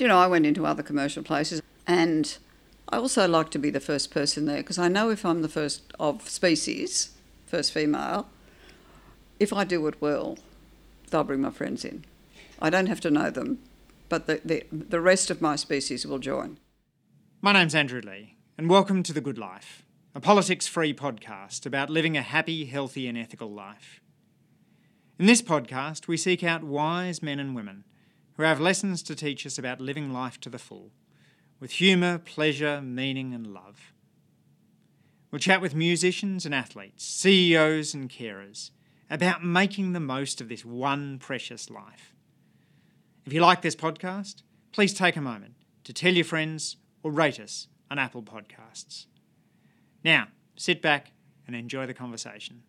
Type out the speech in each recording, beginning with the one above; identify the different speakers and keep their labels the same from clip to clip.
Speaker 1: You know, I went into other commercial places and I also like to be the first person there because I know if I'm the first of species, first female, if I do it well, they'll bring my friends in. I don't have to know them, but the, the, the rest of my species will join.
Speaker 2: My name's Andrew Leigh, and welcome to The Good Life, a politics free podcast about living a happy, healthy, and ethical life. In this podcast, we seek out wise men and women who have lessons to teach us about living life to the full, with humour, pleasure, meaning, and love. We'll chat with musicians and athletes, CEOs and carers about making the most of this one precious life. If you like this podcast, please take a moment to tell your friends or rate us on Apple Podcasts. Now, sit back and enjoy the conversation.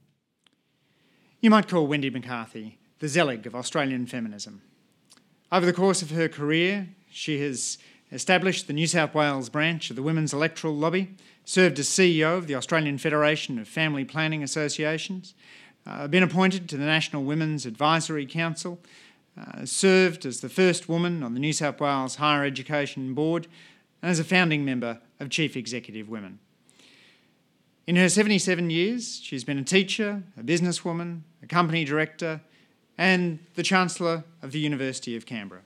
Speaker 2: You might call Wendy McCarthy the Zelig of Australian feminism. Over the course of her career, she has established the New South Wales branch of the Women's Electoral Lobby, served as CEO of the Australian Federation of Family Planning Associations, uh, been appointed to the National Women's Advisory Council, uh, served as the first woman on the New South Wales Higher Education Board, and as a founding member of Chief Executive Women. In her 77 years, she's been a teacher, a businesswoman, a company director, and the Chancellor of the University of Canberra.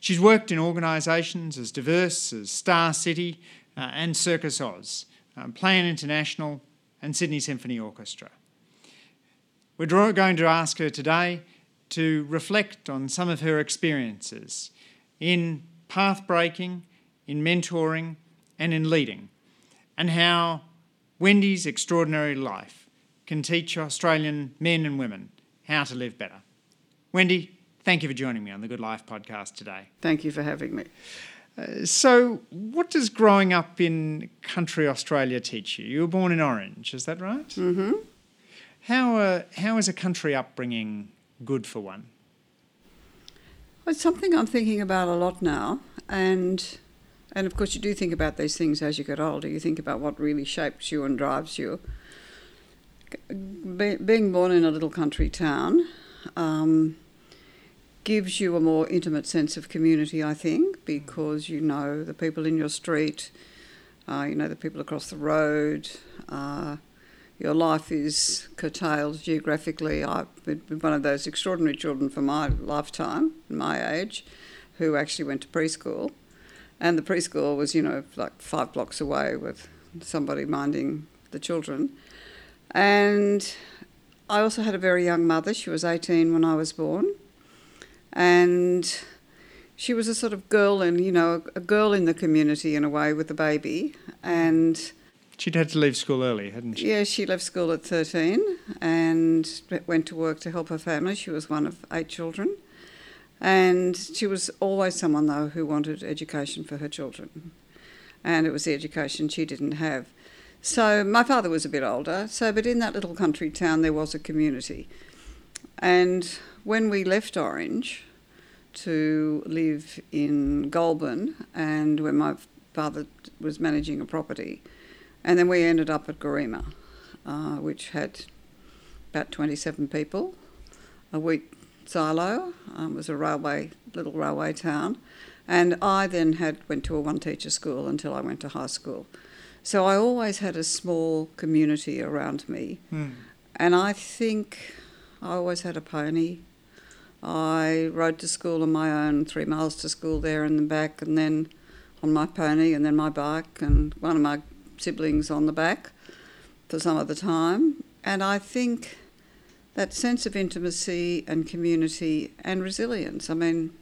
Speaker 2: She's worked in organisations as diverse as Star City uh, and Circus Oz, um, Plan International, and Sydney Symphony Orchestra. We're going to ask her today to reflect on some of her experiences in path breaking, in mentoring, and in leading, and how Wendy's extraordinary life can teach Australian men and women how to live better. Wendy, thank you for joining me on the Good Life podcast today.
Speaker 1: Thank you for having me.
Speaker 2: Uh, so, what does growing up in country Australia teach you? You were born in Orange, is that right?
Speaker 1: Mm-hmm.
Speaker 2: How, uh, how is a country upbringing good for one?
Speaker 1: Well, it's something I'm thinking about a lot now, and and of course you do think about these things as you get older. You think about what really shapes you and drives you. Be, being born in a little country town um, gives you a more intimate sense of community, I think, because you know the people in your street, uh, you know the people across the road. Uh, your life is curtailed geographically. I've been one of those extraordinary children for my lifetime, my age, who actually went to preschool. And the preschool was, you know, like five blocks away with somebody minding the children. And I also had a very young mother. She was 18 when I was born. And she was a sort of girl in, you know, a girl in the community in a way with a baby. And
Speaker 2: She'd had to leave school early, hadn't she?
Speaker 1: Yeah, she left school at 13 and went to work to help her family. She was one of eight children. And she was always someone, though, who wanted education for her children. And it was the education she didn't have. So my father was a bit older, so but in that little country town there was a community. And when we left Orange to live in Goulburn, and when my father was managing a property, and then we ended up at Garema, uh, which had about 27 people, a wheat silo, um, was a railway, little railway town. And I then had went to a one teacher school until I went to high school. So I always had a small community around me.
Speaker 2: Hmm.
Speaker 1: And I think I always had a pony. I rode to school on my own, three miles to school there and then back, and then on my pony, and then my bike, and one of my siblings on the back for some of the time. And I think that sense of intimacy and community and resilience. I mean,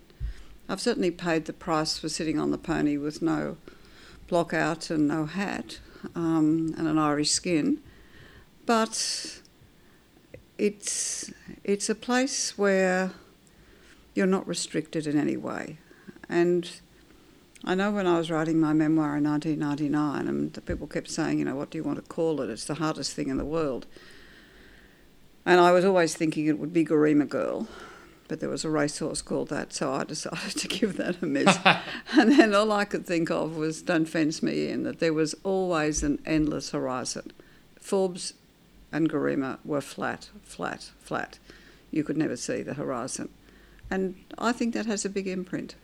Speaker 1: I've certainly paid the price for sitting on the pony with no block out and no hat um, and an Irish skin, but it's it's a place where you're not restricted in any way, and I know when I was writing my memoir in 1999, and the people kept saying, you know, what do you want to call it? It's the hardest thing in the world. And I was always thinking it would be Garema Girl, but there was a racehorse called that, so I decided to give that a miss. and then all I could think of was Don't Fence Me In, that there was always an endless horizon. Forbes and Garema were flat, flat, flat. You could never see the horizon. And I think that has a big imprint.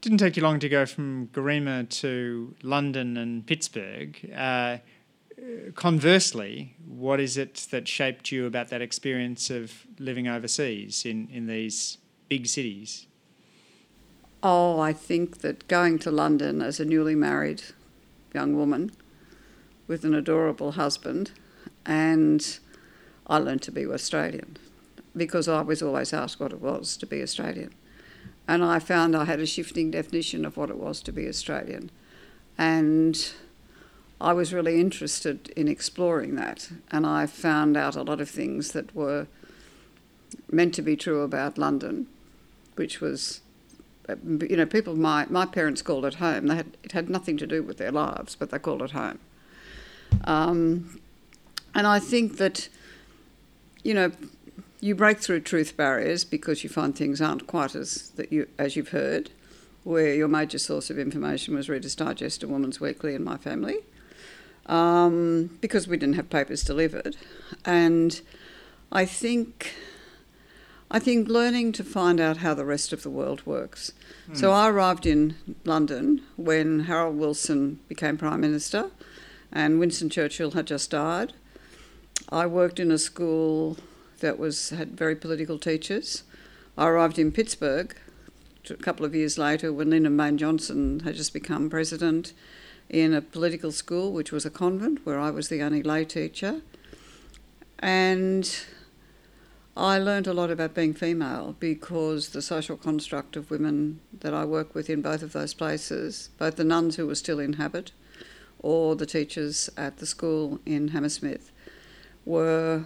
Speaker 2: didn't take you long to go from Garema to London and Pittsburgh. Uh, conversely, what is it that shaped you about that experience of living overseas in, in these big cities?
Speaker 1: Oh, I think that going to London as a newly married young woman with an adorable husband, and I learned to be Australian because I was always asked what it was to be Australian. And I found I had a shifting definition of what it was to be Australian. And I was really interested in exploring that. And I found out a lot of things that were meant to be true about London, which was, you know, people, my, my parents called it home. They had, it had nothing to do with their lives, but they called it home. Um, and I think that, you know, you break through truth barriers because you find things aren't quite as that you as you've heard, where your major source of information was Reader's Digest and Woman's Weekly in my family, um, because we didn't have papers delivered, and I think. I think learning to find out how the rest of the world works. Mm. So I arrived in London when Harold Wilson became Prime Minister and Winston Churchill had just died. I worked in a school that was had very political teachers. I arrived in Pittsburgh a couple of years later when Lyndon Baines Johnson had just become president in a political school, which was a convent, where I was the only lay teacher. And I learned a lot about being female because the social construct of women that I work with in both of those places, both the nuns who were still in habit or the teachers at the school in Hammersmith, were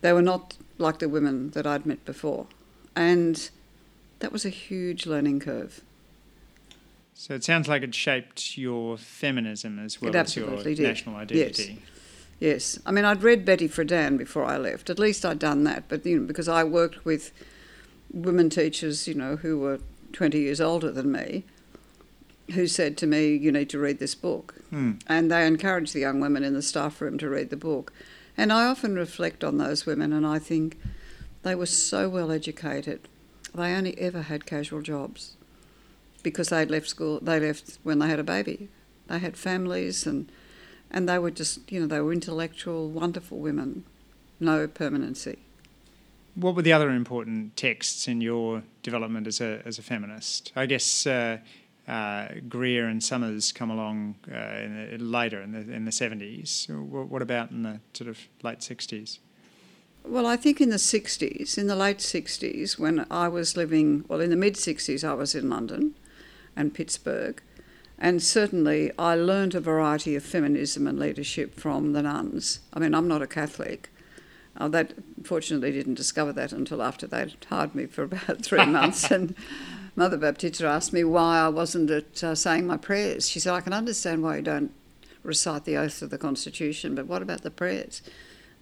Speaker 1: they were not like the women that I'd met before. And that was a huge learning curve.
Speaker 2: So it sounds like it shaped your feminism as well as your did. national identity.
Speaker 1: Yes. Yes, I mean, I'd read Betty Friedan before I left. At least I'd done that, but you know, because I worked with women teachers, you know, who were 20 years older than me, who said to me, "You need to read this book,"
Speaker 2: hmm.
Speaker 1: and they encouraged the young women in the staff room to read the book. And I often reflect on those women and I think they were so well educated. They only ever had casual jobs because they'd left school, they left when they had a baby. They had families and, and they were just, you know, they were intellectual, wonderful women, no permanency.
Speaker 2: What were the other important texts in your development as a, as a feminist? I guess uh, uh, Greer and Summers come along uh, in the, later in the in the seventies. What about in the sort of late sixties?
Speaker 1: Well, I think in the sixties, in the late sixties, when I was living, well, in the mid sixties, I was in London and Pittsburgh, and certainly I learned a variety of feminism and leadership from the nuns. I mean, I'm not a Catholic. Uh, that fortunately didn't discover that until after they'd hired me for about three months and Mother Baptista asked me why I wasn't at uh, saying my prayers. She said, I can understand why you don't recite the oath of the Constitution, but what about the prayers?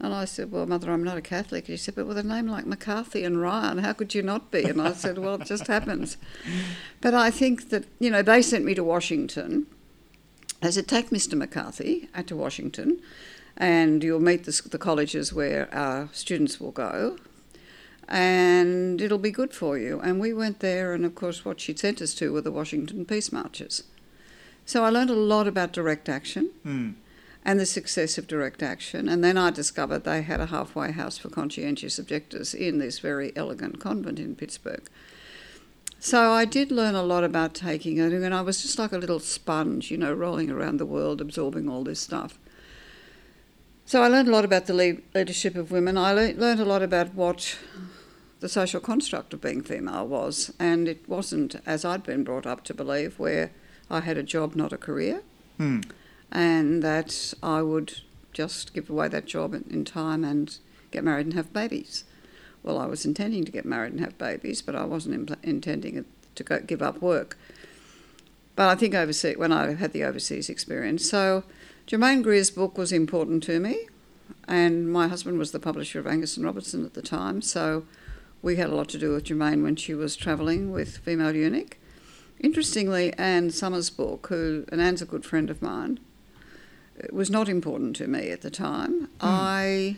Speaker 1: And I said, Well, Mother, I'm not a Catholic. And she said, But with a name like McCarthy and Ryan, how could you not be? And I said, Well, it just happens. But I think that, you know, they sent me to Washington. They said, Take Mr. McCarthy to Washington, and you'll meet the, the colleges where our students will go and it'll be good for you. And we went there, and of course, what she sent us to were the Washington Peace Marches. So I learned a lot about direct action
Speaker 2: mm.
Speaker 1: And the success of direct action. And then I discovered they had a halfway house for conscientious objectors in this very elegant convent in Pittsburgh. So I did learn a lot about taking it, and I was just like a little sponge, you know, rolling around the world, absorbing all this stuff. So I learned a lot about the leadership of women. I learned a lot about what the social construct of being female was, and it wasn't as I'd been brought up to believe, where I had a job, not a career,
Speaker 2: hmm. And
Speaker 1: that I would just give away that job in time and get married and have babies. Well, I was intending to get married and have babies, but I wasn't impl- intending to go, give up work. But I think overseas, when I had the overseas experience, so Germaine Greer's book was important to me, and my husband was the publisher of Angus and Robertson at the time, so we had a lot to do with Germaine when she was travelling with Female Eunuch. Interestingly, Anne Summers' book, who, and Anne's a good friend of mine, was not important to me at the time. Mm. I,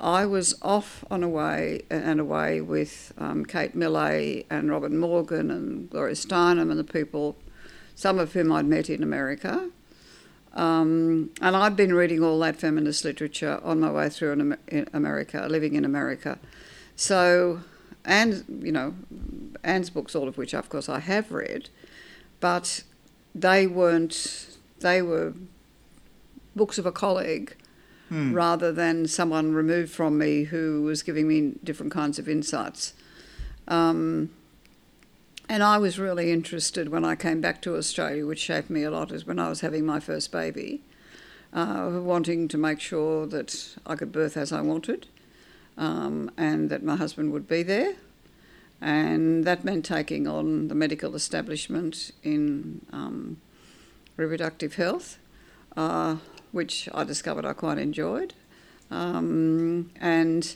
Speaker 1: I was off on a way and away with um, Kate Millett and Robin Morgan and Gloria Steinem and the people, some of whom I'd met in America. Um, and I'd been reading all that feminist literature on my way through in, in America, living in America. So, and, you know, Anne's books, all of which, of course, I have read, but they weren't, they were books of a colleague
Speaker 2: Mm.
Speaker 1: rather than someone removed from me who was giving me different kinds of insights. Um, and I was really interested when I came back to Australia, which shaped me a lot, is when I was having my first baby, uh, wanting to make sure that I could birth as I wanted um, and that my husband would be there. And that meant taking on the medical establishment in um, reproductive health. Uh, which I discovered I quite enjoyed. Um, and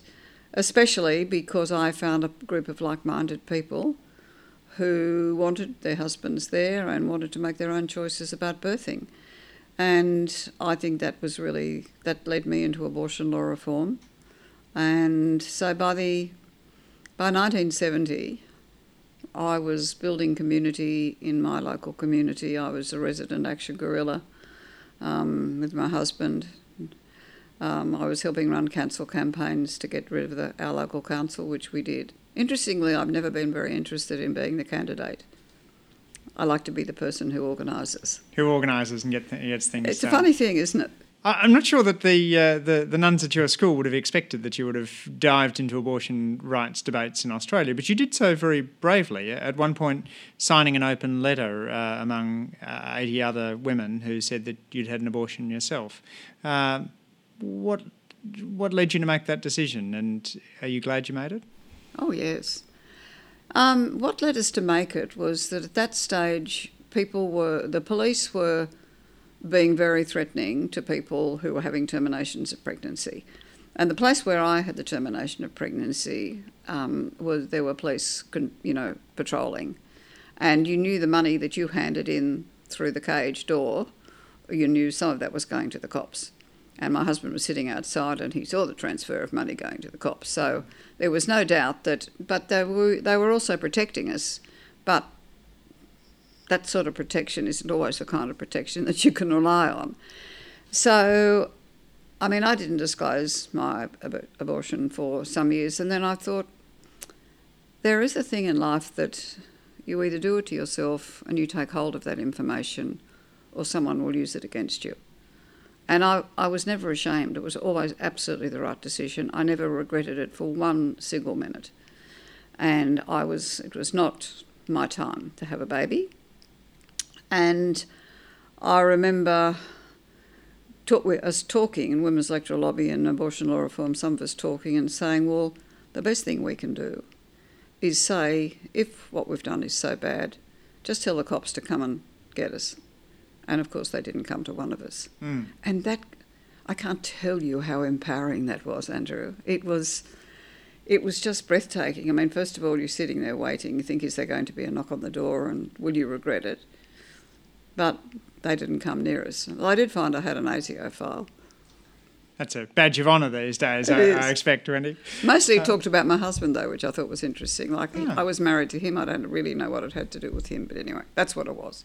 Speaker 1: especially because I found a group of like minded people who wanted their husbands there and wanted to make their own choices about birthing. And I think that was really, that led me into abortion law reform. And so by the, by 1970, I was building community in my local community. I was a resident action guerrilla um, with my husband. Um, I was helping run council campaigns to get rid of the, our local council, which we did. Interestingly, I've never been very interested in being the candidate. I like to be the person who organises.
Speaker 2: Who organises and get th- gets things done.
Speaker 1: It's
Speaker 2: done.
Speaker 1: a funny thing, isn't it?
Speaker 2: I'm not sure that the, uh, the the nuns at your school would have expected that you would have dived into abortion rights debates in Australia, but you did so very bravely. At one point, signing an open letter uh, among uh, 80 other women who said that you'd had an abortion yourself. Uh, what what led you to make that decision, and are you glad you made it?
Speaker 1: Oh, yes. Um, what led us to make it was that at that stage, people were, the police were being very threatening to people who were having terminations of pregnancy. And the place where I had the termination of pregnancy um, was there were police, con- you know, patrolling, and you knew the money that you handed in through the cage door, you knew some of that was going to the cops. And my husband was sitting outside, and he saw the transfer of money going to the cops. So there was no doubt that, but they were they were also protecting us, but that sort of protection isn't always the kind of protection that you can rely on. So, I mean, I didn't disclose my ab- abortion for some years, and then I thought there is a thing in life that you either do it to yourself and you take hold of that information, or someone will use it against you. And I, I was never ashamed. It was always absolutely the right decision. I never regretted it for one single minute. And I was, it was not my time to have a baby. And I remember talk, us talking in Women's Electoral Lobby and Abortion Law Reform, some of us talking and saying, well, the best thing we can do is say, if what we've done is so bad, just tell the cops to come and get us. And of course, they didn't come to one of us.
Speaker 2: Mm.
Speaker 1: And that, I can't tell you how empowering that was, Andrew. It was, it was just breathtaking. I mean, first of all, you're sitting there waiting. You think, is there going to be a knock on the door, and will you regret it? But they didn't come near us. Well, I did find I had an ATO file.
Speaker 2: That's a badge of honour these days, I. I expect, Wendy.
Speaker 1: Mostly it talked about my husband, though, which I thought was interesting. Like,
Speaker 2: Ah.
Speaker 1: I was married to him. I don't really know what it had to do with him, but anyway, that's what it was.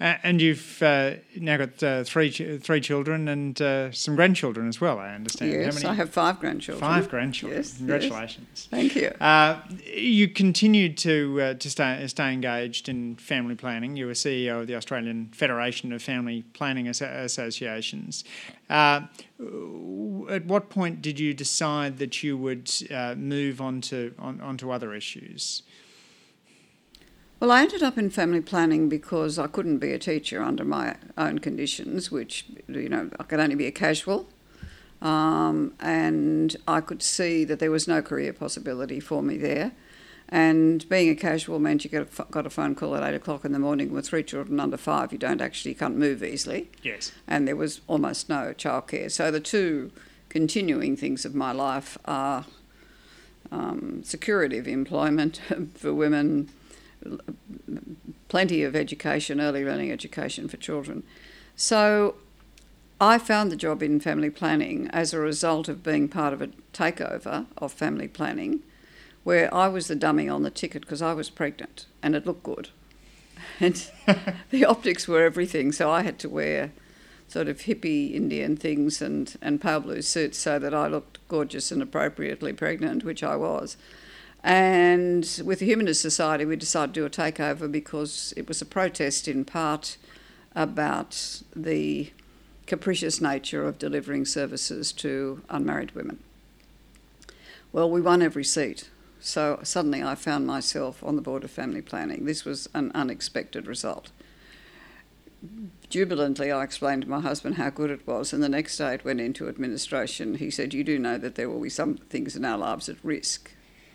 Speaker 2: And you've uh, now got uh, three ch- three children and uh, some grandchildren as well. I understand.
Speaker 1: Yes, I have five grandchildren.
Speaker 2: five grandchildren.
Speaker 1: Yes, yes.
Speaker 2: Congratulations.
Speaker 1: Thank you.
Speaker 2: Uh, you continued to uh, to stay stay engaged in family planning. You were CEO of the Australian Federation of Family Planning As- Associations. Uh, at what point did you decide that you would uh, move on to on, onto other issues?
Speaker 1: Well, I ended up in family planning because I couldn't be a teacher under my own conditions, which, you know, I could only be a casual. Um, and I could see that there was no career possibility for me there. And being a casual meant you a, got a phone call at eight o'clock in the morning with three children under five. You don't actually can't move easily,
Speaker 2: Yes.
Speaker 1: and there was almost no childcare. So the two continuing things of my life are um, security of employment for women, plenty of education, early learning education for children. So I found the job in family planning as a result of being part of a takeover of family planning, where I was the dummy on the ticket because I was pregnant and it looked good. And the optics were everything, so I had to wear sort of hippie Indian things and, and pale blue suits so that I looked gorgeous and appropriately pregnant, which I was. And with the Humanist Society, we decided to do a takeover because it was a protest in part about the capricious nature of delivering services to unmarried women. Well, we won every seat. So suddenly I found myself on the board of family planning. This was an unexpected result. Jubilantly, I explained to my husband how good it was, and the next day it went into administration. He said, "You do know that there will be some things in our lives at risk.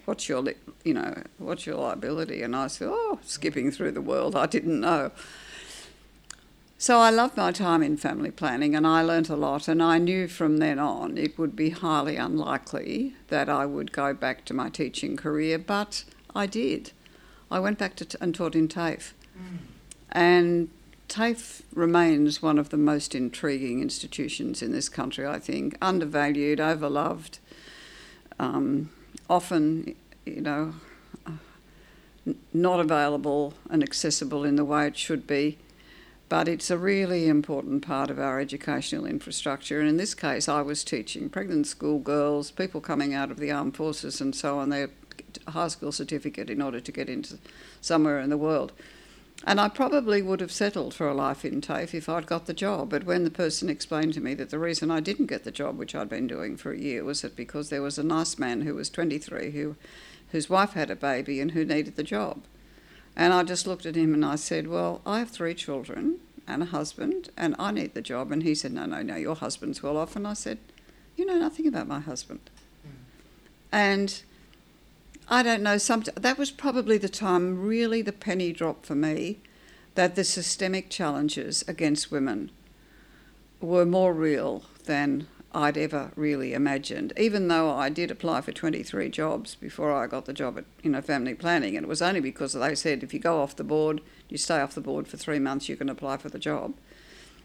Speaker 1: What's your, you know, what's your liability?" And I said, "Oh, skipping through the world, I didn't know." So I loved my time in family planning and I learnt a lot, and I knew from then on it would be highly unlikely that I would go back to my teaching career, but I did. I went back to t- and taught in TAFE. Mm. And TAFE remains one of the most intriguing institutions in this country, I think. Undervalued, overloved, um, often, you know, not available and accessible in the way it should be but it's a really important part of our educational infrastructure. And in this case, I was teaching pregnant schoolgirls, people coming out of the armed forces, and so on, their high school certificate in order to get into somewhere in the world. And I probably would have settled for a life in TAFE if I'd got the job. But when the person explained to me that the reason I didn't get the job, which I'd been doing for a year, was that because there was a nice man who was 23 who, whose wife had a baby and who needed the job. And I just looked at him and I said, Well, I have three children and a husband, and I need the job. And he said, No, no, no, your husband's well off. And I said, You know nothing about my husband. Mm. And I don't know, some, that was probably the time really the penny dropped for me that the systemic challenges against women were more real than I'd ever really imagined. Even though I did apply for 23 jobs before I got the job at you know family planning, and it was only because they said if you go off the board, you stay off the board for three months, you can apply for the job,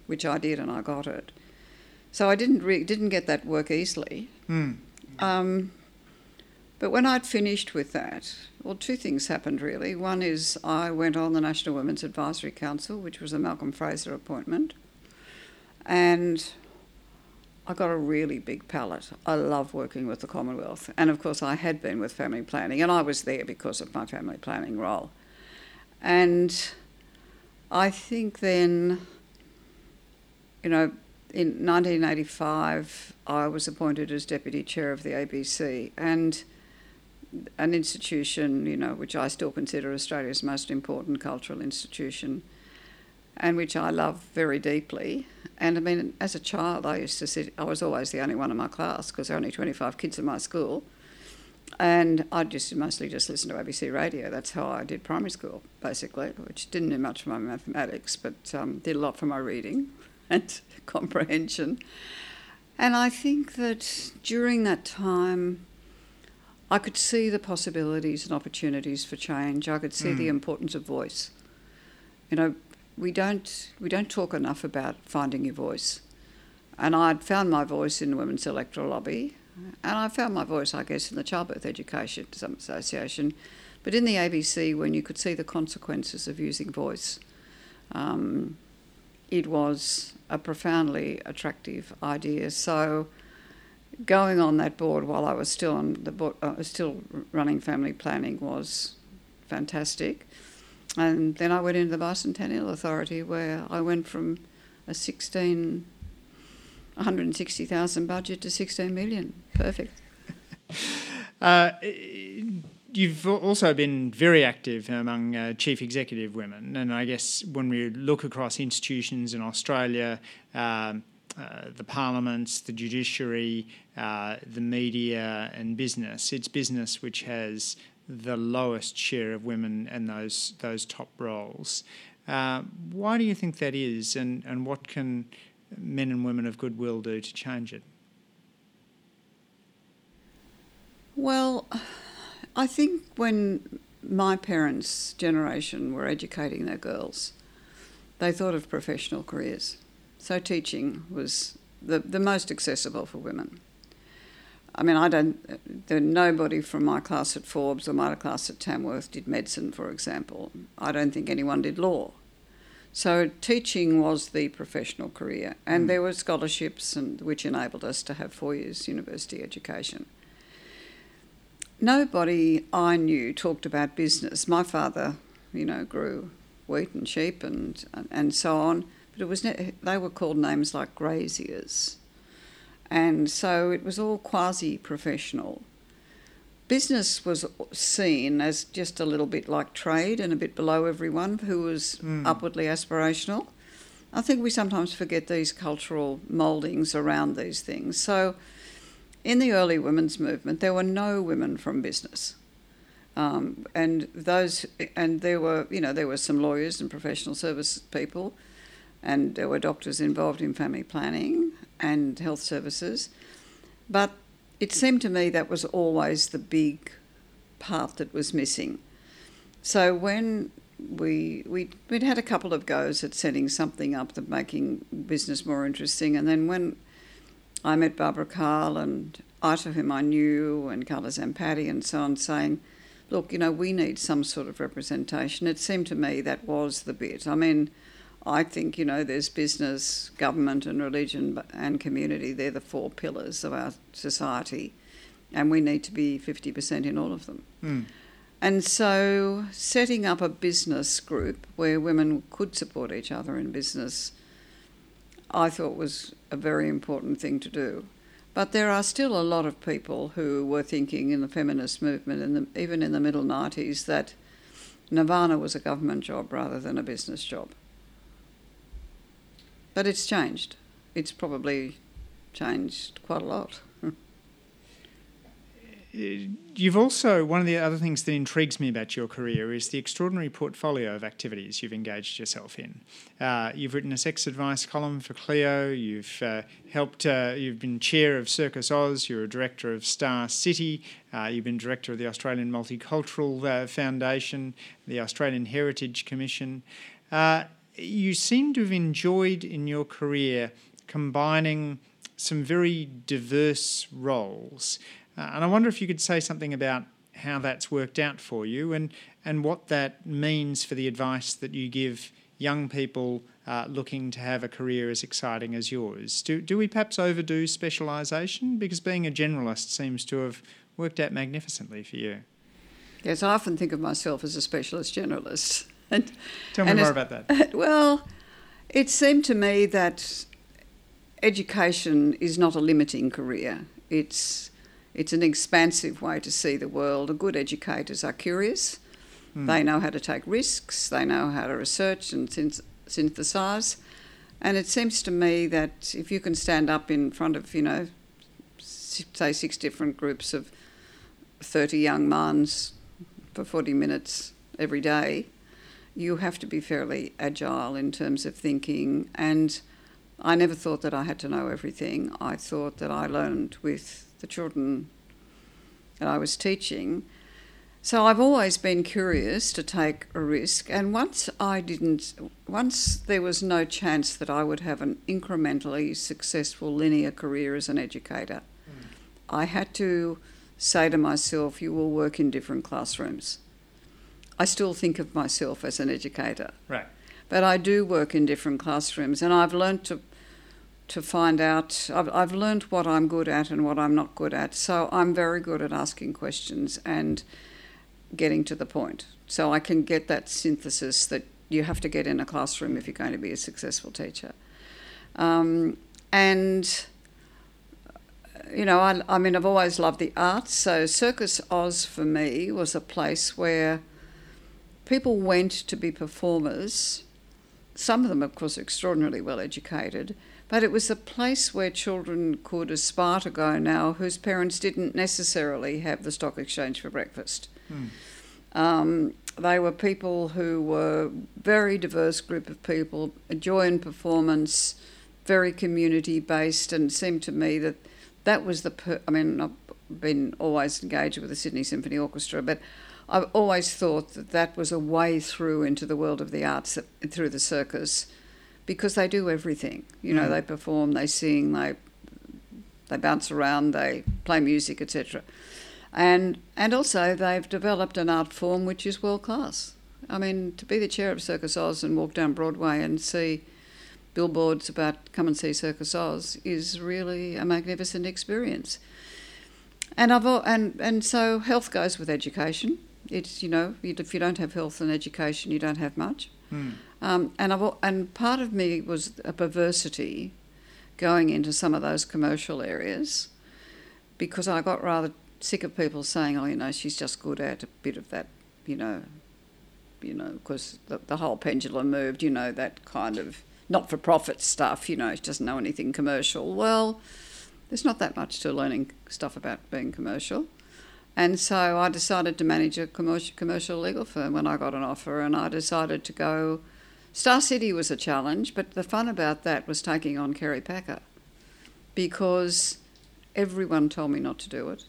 Speaker 1: which I did and I got it. So I didn't re- didn't get that work easily. Mm. Um, but when I'd finished with that, well, two things happened really. One is I went on the National Women's Advisory Council, which was a Malcolm Fraser appointment, and I got a really big palette. I love working with the Commonwealth. And of course, I had been with family planning, and I was there because of my family planning role. And I think then, you know, in 1985, I was appointed as deputy chair of the ABC, and an institution, you know, which I still consider Australia's most important cultural institution and which I love very deeply. And I mean, as a child, I used to sit, I was always the only one in my class because there were only 25 kids in my school. And I just mostly just listened to ABC radio. That's how I did primary school, basically, which didn't do much for my mathematics, but um, did a lot for my reading and comprehension. And I think that during that time, I could see the possibilities and opportunities for change. I could see mm. the importance of voice. You know, we don't we don't talk enough about finding your voice. And I'd found my voice in the Women's Electoral Lobby, and I found my voice, I guess, in the Childbirth Education some Association, but in the ABC when you could see the consequences of using voice. Um, it was a profoundly attractive idea. So, going on that board while I was still on the board, uh, still running family planning was fantastic. And then I went into the Bicentennial Authority where I went from a 16, 160,000 budget to 16 million. Perfect.
Speaker 2: uh, you've also been very active among uh, chief executive women, and I guess when we look across institutions in Australia, um, uh, the parliaments, the judiciary, uh, the media, and business, it's business which has the lowest share of women in those those top roles. Uh, why do you think that is, and, and what can men and women of goodwill do to change it?
Speaker 1: Well, I think when my parents' generation were educating their girls, they thought of professional careers. So teaching was the, the most accessible for women. I mean, I don't. There, nobody from my class at Forbes or my class at Tamworth did medicine, for example. I don't think anyone did law. So teaching was the professional career, and mm. there were scholarships, and which enabled us to have four years university education. Nobody I knew talked about business. My father, you know, grew wheat and sheep and and so on, but it was they were called names like graziers and so it was all quasi professional. Business was seen as just a little bit like trade and a bit below everyone who was mm. upwardly aspirational. I think we sometimes forget these cultural mouldings around these things. So, in the early women's movement, there were no women from business. Um, and those, and there were, you know, there were some lawyers and professional service people, and there were doctors involved in family planning, and health services. But it seemed to me that was always the big part that was missing. So when we we we'd had a couple of goes at setting something up that making business more interesting, and then when I met Barbara Cail and Ita, whom I knew, and Carla Zampatti and so on, saying, "Look, you know, we need some sort of representation." It seemed to me that was the bit. I mean I think, you know, there's business, government, and religion and community. They're the four pillars of our society, and we need to be 50% in all of them. Mm. And so, setting up a business group where women could support each other in business, I thought was a very important thing to do. But there are still a lot of people who were thinking in the feminist movement, in the, even in the middle 90s, that Nirvana was a government job rather than a business job. But it's changed. It's probably changed quite a lot.
Speaker 2: You've also, one of the other things that intrigues me about your career is the extraordinary portfolio of activities you've engaged yourself in. Uh, you've written a sex advice column for Cleo, you've uh, helped, uh, you've been chair of Circus Oz, you're a director of Star City, uh, you've been director of the Australian Multicultural uh, Foundation, the Australian Heritage Commission. You seem to have enjoyed in your career combining some very diverse roles. Uh, and I wonder if you could say something about how that's worked out for you and, and what that means for the advice that you give young people uh, looking to have a career as exciting as yours. Do, do we perhaps overdo specialisation? Because being a generalist seems to have worked out magnificently for you.
Speaker 1: Yes, I often think of myself as a specialist generalist. And,
Speaker 2: Tell me more about that.
Speaker 1: Well, it seemed to me that education is not a limiting career. It's it's an expansive way to see the world. The good educators are curious. Mm. They know how to take risks. They know how to research and synthesize. And it seems to me that if you can stand up in front of, you know, say six different groups of 30 young minds for 40 minutes every day, you have to be fairly agile in terms of thinking. And I never thought that I had to know everything. I thought that I learned with the children that I was teaching. So I've always been curious to take a risk. And once I didn't, once there was no chance that I would have an incrementally successful linear career as an educator, mm. I had to say to myself, you will work in different classrooms. I still think of myself as an educator.
Speaker 2: Right.
Speaker 1: But I do work in different classrooms, and I've learned to to find out. I've, I've learned what I'm good at and what I'm not good at. So I'm very good at asking questions and getting to the point. So I can get that synthesis that you have to get in a classroom if you're going to be a successful teacher. Um, and you know, I, I mean, I've always loved the arts. So Circus Oz for me was a place where people went to be performers. Some of them, of course, extraordinarily well educated, but it was a place where children could aspire to go now whose parents didn't necessarily have the stock exchange for breakfast. Hmm. Um, they were people who were very diverse group of people, joy in performance, very community based, and it seemed to me that that was the. Per- I mean, I've been always engaged with the Sydney Symphony Orchestra, but I've always thought that that was a way through into the world of the arts through the circus because they do everything. You know, mm. they perform, they sing, they they bounce around, they play music, etc. And and also they've developed an art form which is world class. I mean, to be the chair of Circus Oz and walk down Broadway and see billboards about come and see Circus Oz is really a magnificent experience. And I've and and so health goes with education. It's you know if you don't have health and education, you don't have much. Mm. Um, and I've and part of me was a perversity going into some of those commercial areas because I got rather sick of people saying, "Oh, you know, she's just good at a bit of that," you know, you know, because the, the whole pendulum moved, you know, that kind of not for profit stuff, you know, she doesn't know anything commercial. Well, there's not that much to learning stuff about being commercial. And so I decided to manage a commercial, commercial legal firm when I got an offer, and I decided to go. Star City was a challenge, but the fun about that was taking on Kerry Packer because everyone told me not to do it.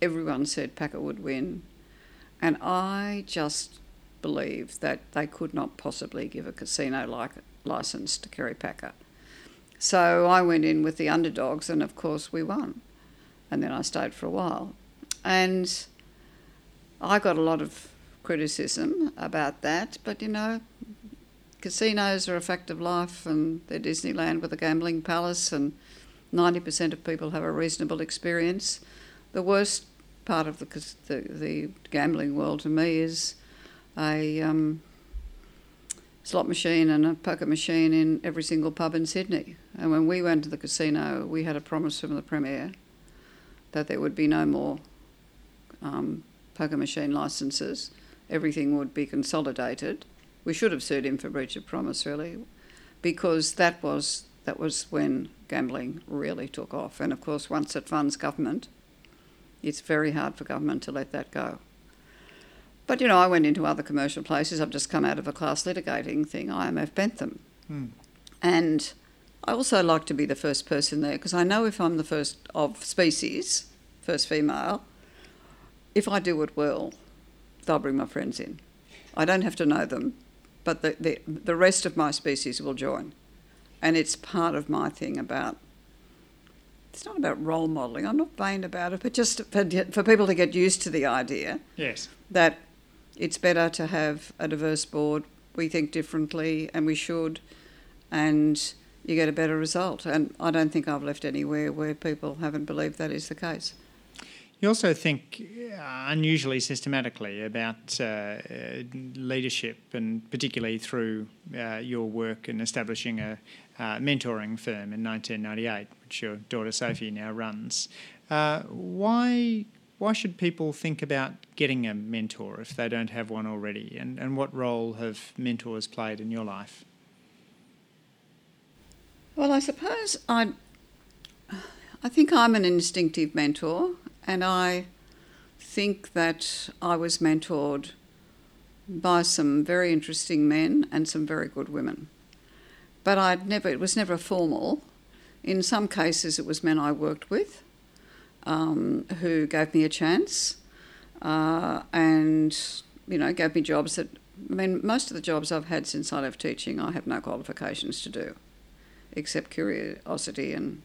Speaker 1: Everyone said Packer would win. And I just believed that they could not possibly give a casino like license to Kerry Packer. So I went in with the underdogs, and of course we won. And then I stayed for a while. And I got a lot of criticism about that, but you know, casinos are a fact of life, and they're Disneyland with a gambling palace, and 90% of people have a reasonable experience. The worst part of the, the, the gambling world to me is a um, slot machine and a poker machine in every single pub in Sydney. And when we went to the casino, we had a promise from the Premier that there would be no more um, poker machine licences. Everything would be consolidated. We should have sued him for breach of promise, really, because that was that was when gambling really took off. And of course, once it funds government, it's very hard for government to let that go. But you know, I went into other commercial places. I've just come out of a class litigating thing, IMF Bentham, hmm. and I also like to be the first person there because I know if I'm the first of species, first female, if I do it well, they'll bring my friends in. I don't have to know them, but the, the, the rest of my species will join. And it's part of my thing about it's not about role modelling. I'm not vain about it, but just for, for people to get used to the idea
Speaker 2: yes.
Speaker 1: that it's better to have a diverse board. We think differently, and we should. And you get a better result. And I don't think I've left anywhere where people haven't believed that is the case.
Speaker 2: You also think uh, unusually systematically about uh, leadership, and particularly through uh, your work in establishing a uh, mentoring firm in 1998, which your daughter Sophie now runs. Uh, why why should people think about getting a mentor if they don't have one already? And, and what role have mentors played in your life?
Speaker 1: Well, I suppose I, I think I'm an instinctive mentor, and I think that I was mentored by some very interesting men and some very good women. But I'd never, it was never formal. In some cases, it was men I worked with um, who gave me a chance uh, and, you know, gave me jobs that, I mean, most of the jobs I've had since I left teaching, I have no qualifications to do except curiosity and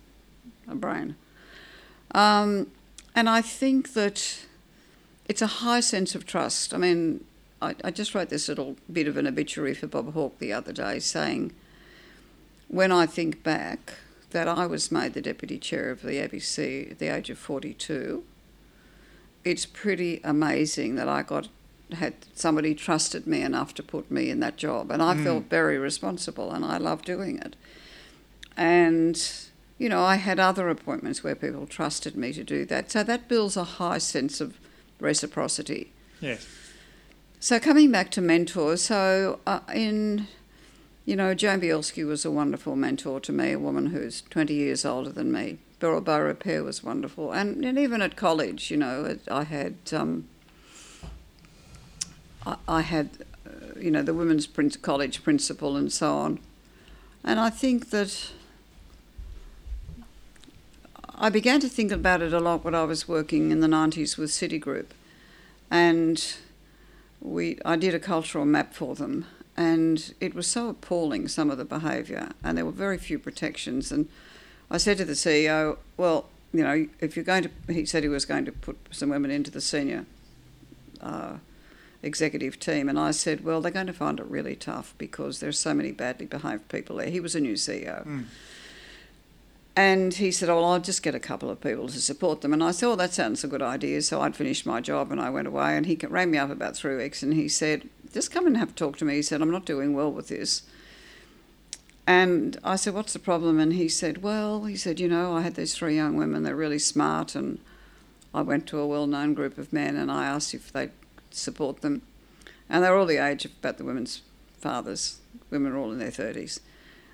Speaker 1: a brain. Um, and I think that it's a high sense of trust. I mean, I, I, just wrote this little bit of an obituary for Bob Hawke the other day saying, when I think back, that I was made the deputy chair of the ABC at the age of 42, it's pretty amazing that I got had somebody trusted me enough to put me in that job, and I mm. felt very responsible, and I love doing it. And, you know, I had other appointments where people trusted me to do that. So that builds a high sense of reciprocity.
Speaker 2: Yes.
Speaker 1: So coming back to mentors, so uh, in, you know, Joan Bielski was a wonderful mentor to me, a woman who's 20 years older than me. Beryl Beaurepaire was wonderful. And, and even at college, you know, I had, um, I, I had, uh, you know, the women's college principal and so on. And I think that I began to think about it a lot when I was working in the 90s with Citigroup. And we, I did a cultural map for them. and it was so appalling some of the behaviour, and there were very few protections. And I said to the CEO, "Well, you know, if you're going to," he said he was going to put some women into the senior uh, executive team, and I said, "Well, they're going to find it really tough because there's so many badly behaved people there." He was a new CEO.
Speaker 2: Mm.
Speaker 1: And he said, Oh, I'll just get a couple of people to support them. And I said, Oh, that sounds a good idea. So I'd finished my job and I went away. And he rang me up about three weeks and he said, Just come and have a talk to me. He said, I'm not doing well with this. And I said, What's the problem? And he said, Well, he said, You know, I had these three young women, they're really smart. And I went to a well known group of men and I asked if they'd support them. And they were all the age of about the women's fathers. Women were all in their 30s.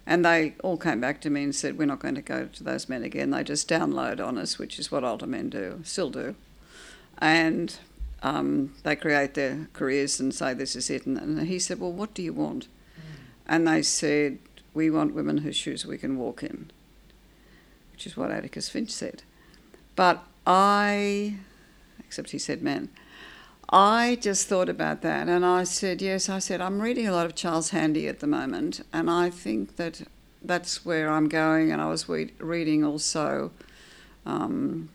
Speaker 1: And they all came back to me and said, We're not going to go to those men again. They just download on us, which is what older men do, still do. And um, they create their careers and say, This is it. And, and he said, Well, what do you want? And they said, We want women whose shoes we can walk in, which is what Atticus Finch said. But I, except he said men, I just thought about that and I said, yes, I said, I'm reading a lot of Charles Handy at the moment and I think that that's where I'm going. And I was re- reading also um,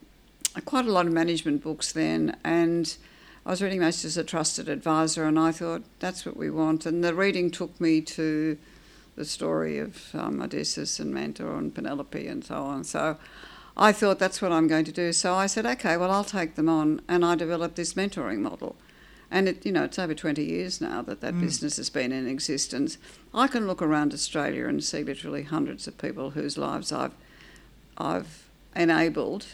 Speaker 1: quite a lot of management books then and I was reading Maister's a trusted advisor and I thought, that's what we want. And the reading took me to the story of um, Odysseus and Mentor and Penelope and so on. So I thought that's what I'm going to do. So I said, okay, well, I'll take them on. And I developed this mentoring model. And it, you know, it's over 20 years now that that mm. business has been in existence. I can look around Australia and see literally hundreds of people whose lives I've, I've enabled,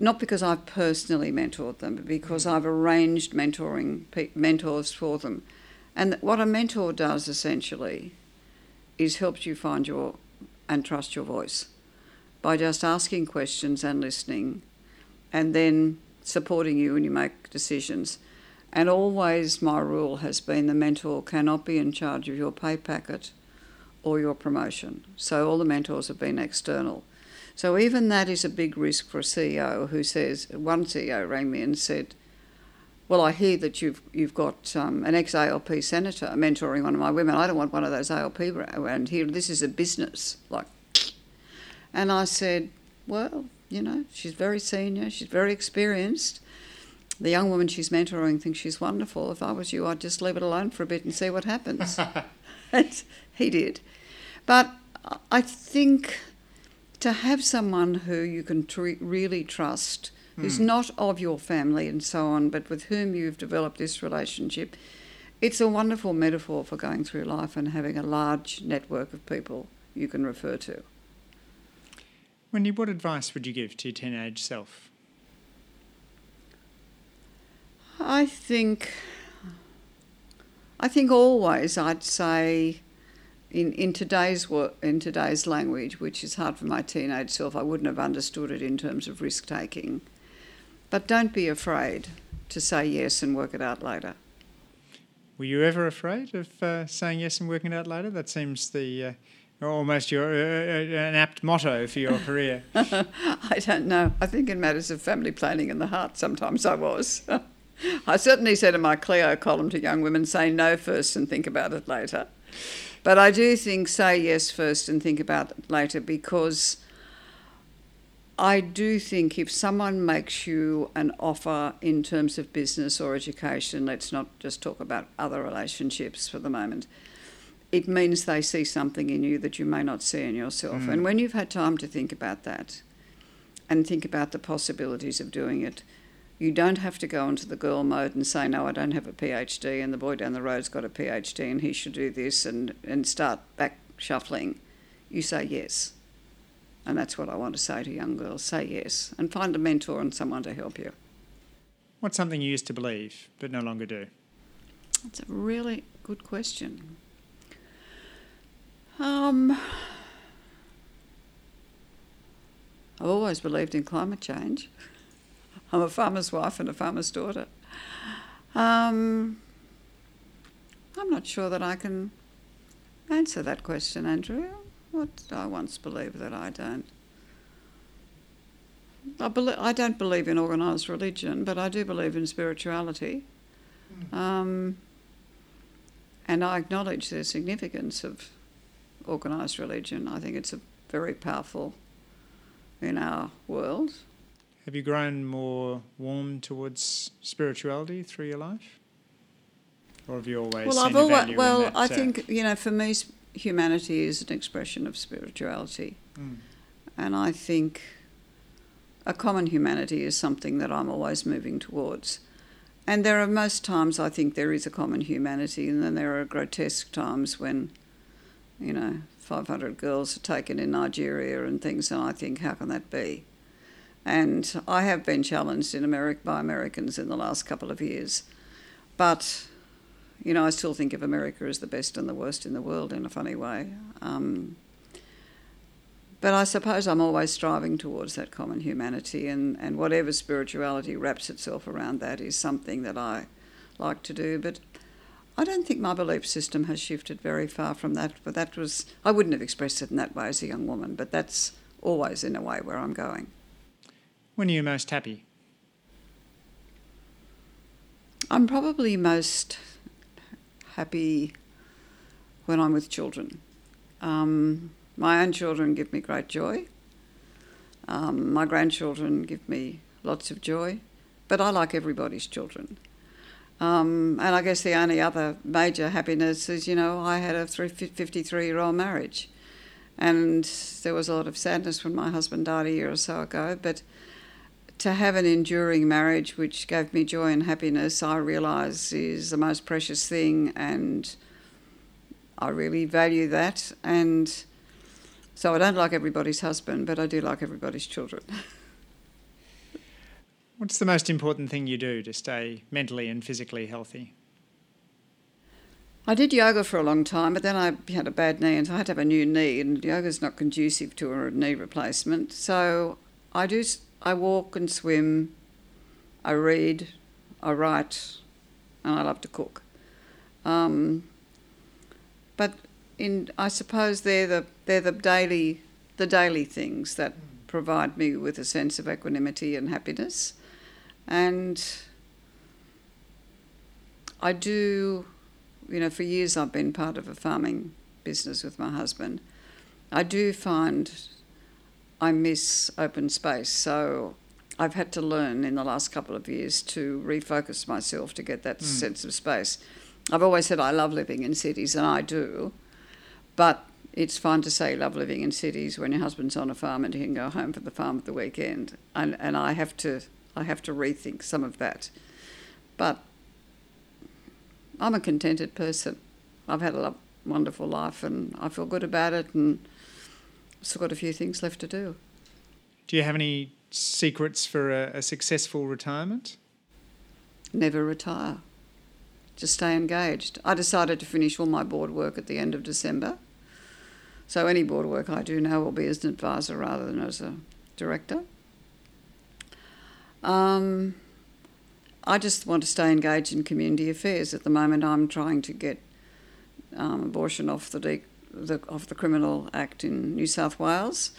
Speaker 1: not because I've personally mentored them, but because I've arranged mentoring mentors for them. And what a mentor does essentially is helps you find your and trust your voice by just asking questions and listening and then supporting you when you make decisions. And always my rule has been the mentor cannot be in charge of your pay packet or your promotion. So all the mentors have been external. So even that is a big risk for a CEO who says, one CEO rang me and said, well, I hear that you've you've got um, an ex ALP senator mentoring one of my women. I don't want one of those ALP around here. This is a business. Like, and I said, Well, you know, she's very senior, she's very experienced. The young woman she's mentoring thinks she's wonderful. If I was you, I'd just leave it alone for a bit and see what happens. and he did. But I think to have someone who you can tr- really trust, who's mm. not of your family and so on, but with whom you've developed this relationship, it's a wonderful metaphor for going through life and having a large network of people you can refer to.
Speaker 2: Wendy, what advice would you give to your teenage self?
Speaker 1: I think, I think always I'd say, in, in today's in today's language, which is hard for my teenage self, I wouldn't have understood it in terms of risk taking. But don't be afraid to say yes and work it out later.
Speaker 2: Were you ever afraid of uh, saying yes and working it out later? That seems the uh, almost your uh, uh, an apt motto for your career?
Speaker 1: I don't know. I think in matters of family planning and the heart, sometimes I was. I certainly said in my Cleo column to young women, say no first and think about it later. But I do think say yes first and think about it later because I do think if someone makes you an offer in terms of business or education, let's not just talk about other relationships for the moment it means they see something in you that you may not see in yourself. Mm. And when you've had time to think about that and think about the possibilities of doing it, you don't have to go into the girl mode and say, No, I don't have a PhD, and the boy down the road's got a PhD and he should do this, and, and start back shuffling. You say yes. And that's what I want to say to young girls say yes, and find a mentor and someone to help you.
Speaker 2: What's something you used to believe but no longer do?
Speaker 1: That's a really good question. Um, I've always believed in climate change. I'm a farmer's wife and a farmer's daughter. Um, I'm not sure that I can answer that question, Andrew. What I once believe that I don't? I, believe, I don't believe in organised religion, but I do believe in spirituality. Hmm. Um, and I acknowledge the significance of organised religion. I think it's a very powerful in our world.
Speaker 2: Have you grown more warm towards spirituality through your life? Or have you always
Speaker 1: well,
Speaker 2: seen
Speaker 1: I've always, well,
Speaker 2: that,
Speaker 1: I think you know, for me, humanity is an expression of spirituality,
Speaker 2: mm,
Speaker 1: and I think a common humanity is something that I'm always moving towards. And there are most times I think there is a common humanity, and then there are grotesque times when, you know, 500 girls are taken in Nigeria and things, and I think, how can that be? And I have been challenged in America by Americans in the last couple of years, but you know, I still think of America as the best and the worst in the world in a funny way. Um, but I suppose I'm always striving towards that common humanity, and, and whatever spirituality wraps itself around that is something that I like to do. But I don't think my belief system has shifted very far from that. But that was, I wouldn't have expressed it in that way as a young woman, but that's always in a way where I'm going.
Speaker 2: when are you most happy?
Speaker 1: I'm probably most happy when I'm with children. Um, my own children give me great joy. Um, my grandchildren give me lots of joy, but I like everybody's children. Um, and I guess the only other major happiness is, you know, I had a 53 year old marriage. And there was a lot of sadness when my husband died a year or so ago, but to have an enduring marriage which gave me joy and happiness, I realise is the most precious thing, and I really value that. And so I don't like everybody's husband, but I do like everybody's children.
Speaker 2: What's the most important thing you do to stay mentally and physically healthy?
Speaker 1: I did yoga for a long time, but then I had a bad knee, and so I had to have a new knee, and yoga's not conducive to a knee replacement. So I do. I walk and swim. I read. I write, and I love to cook. Um, but in, I suppose they're the they're the daily the daily things that provide me with a sense of equanimity and happiness, and I do you know, for years I've been part of a farming business with my husband. I do find I miss open space, so I've had to learn in the last couple of years to refocus myself to get that
Speaker 2: Mm.
Speaker 1: sense of space. I've always said I love living in cities, and I do, but it's fine to say you love living in cities when your husband's on a farm and he can go home for the farm at the weekend, and and I have to I have to rethink some of that, but I'm a contented person. I've had a lo- wonderful life and I feel good about it and still got a few things left to do.
Speaker 2: Do you have any secrets for a, a successful retirement?
Speaker 1: Never retire. Just stay engaged. I decided to finish all my board work at the end of December. So any board work I do now will be as an advisor rather than as a director. Um, I just want to stay engaged in community affairs. At the moment, I'm trying to get um, abortion off the, de- the off the Criminal Act in New South Wales.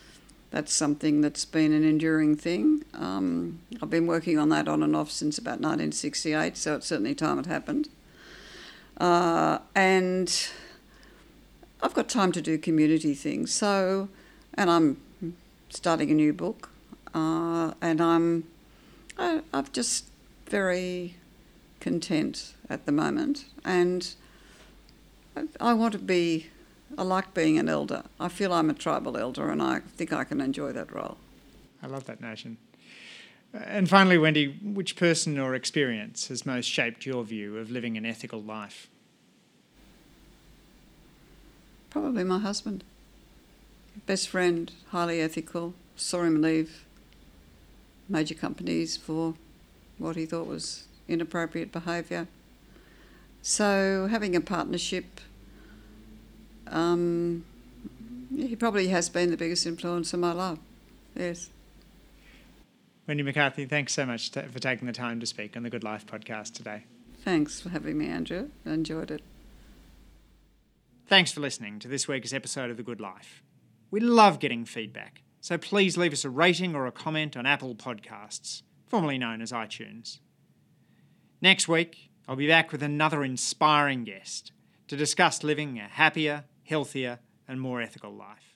Speaker 1: That's something that's been an enduring thing. Um, I've been working on that on and off since about 1968, so it's certainly time it happened. Uh, and I've got time to do community things. So, and I'm starting a new book, uh, and I'm I, I'm just very content at the moment, and I, I want to be. I like being an elder. I feel I'm a tribal elder, and I think I can enjoy that role.
Speaker 2: I love that notion. And finally, Wendy, which person or experience has most shaped your view of living an ethical life?
Speaker 1: Probably my husband. Best friend, highly ethical, saw him leave major companies for what he thought was inappropriate behaviour. So having a partnership, um, he probably has been the biggest influence in my life. Yes.
Speaker 2: Wendy McCarthy, thanks so much to, for taking the time to speak on the Good Life podcast today.
Speaker 1: Thanks for having me, Andrew. I enjoyed it.
Speaker 2: Thanks for listening to this week's episode of The Good Life. We love getting feedback, so please leave us a rating or a comment on Apple Podcasts, formerly known as iTunes. Next week, I'll be back with another inspiring guest to discuss living a happier, healthier, and more ethical life.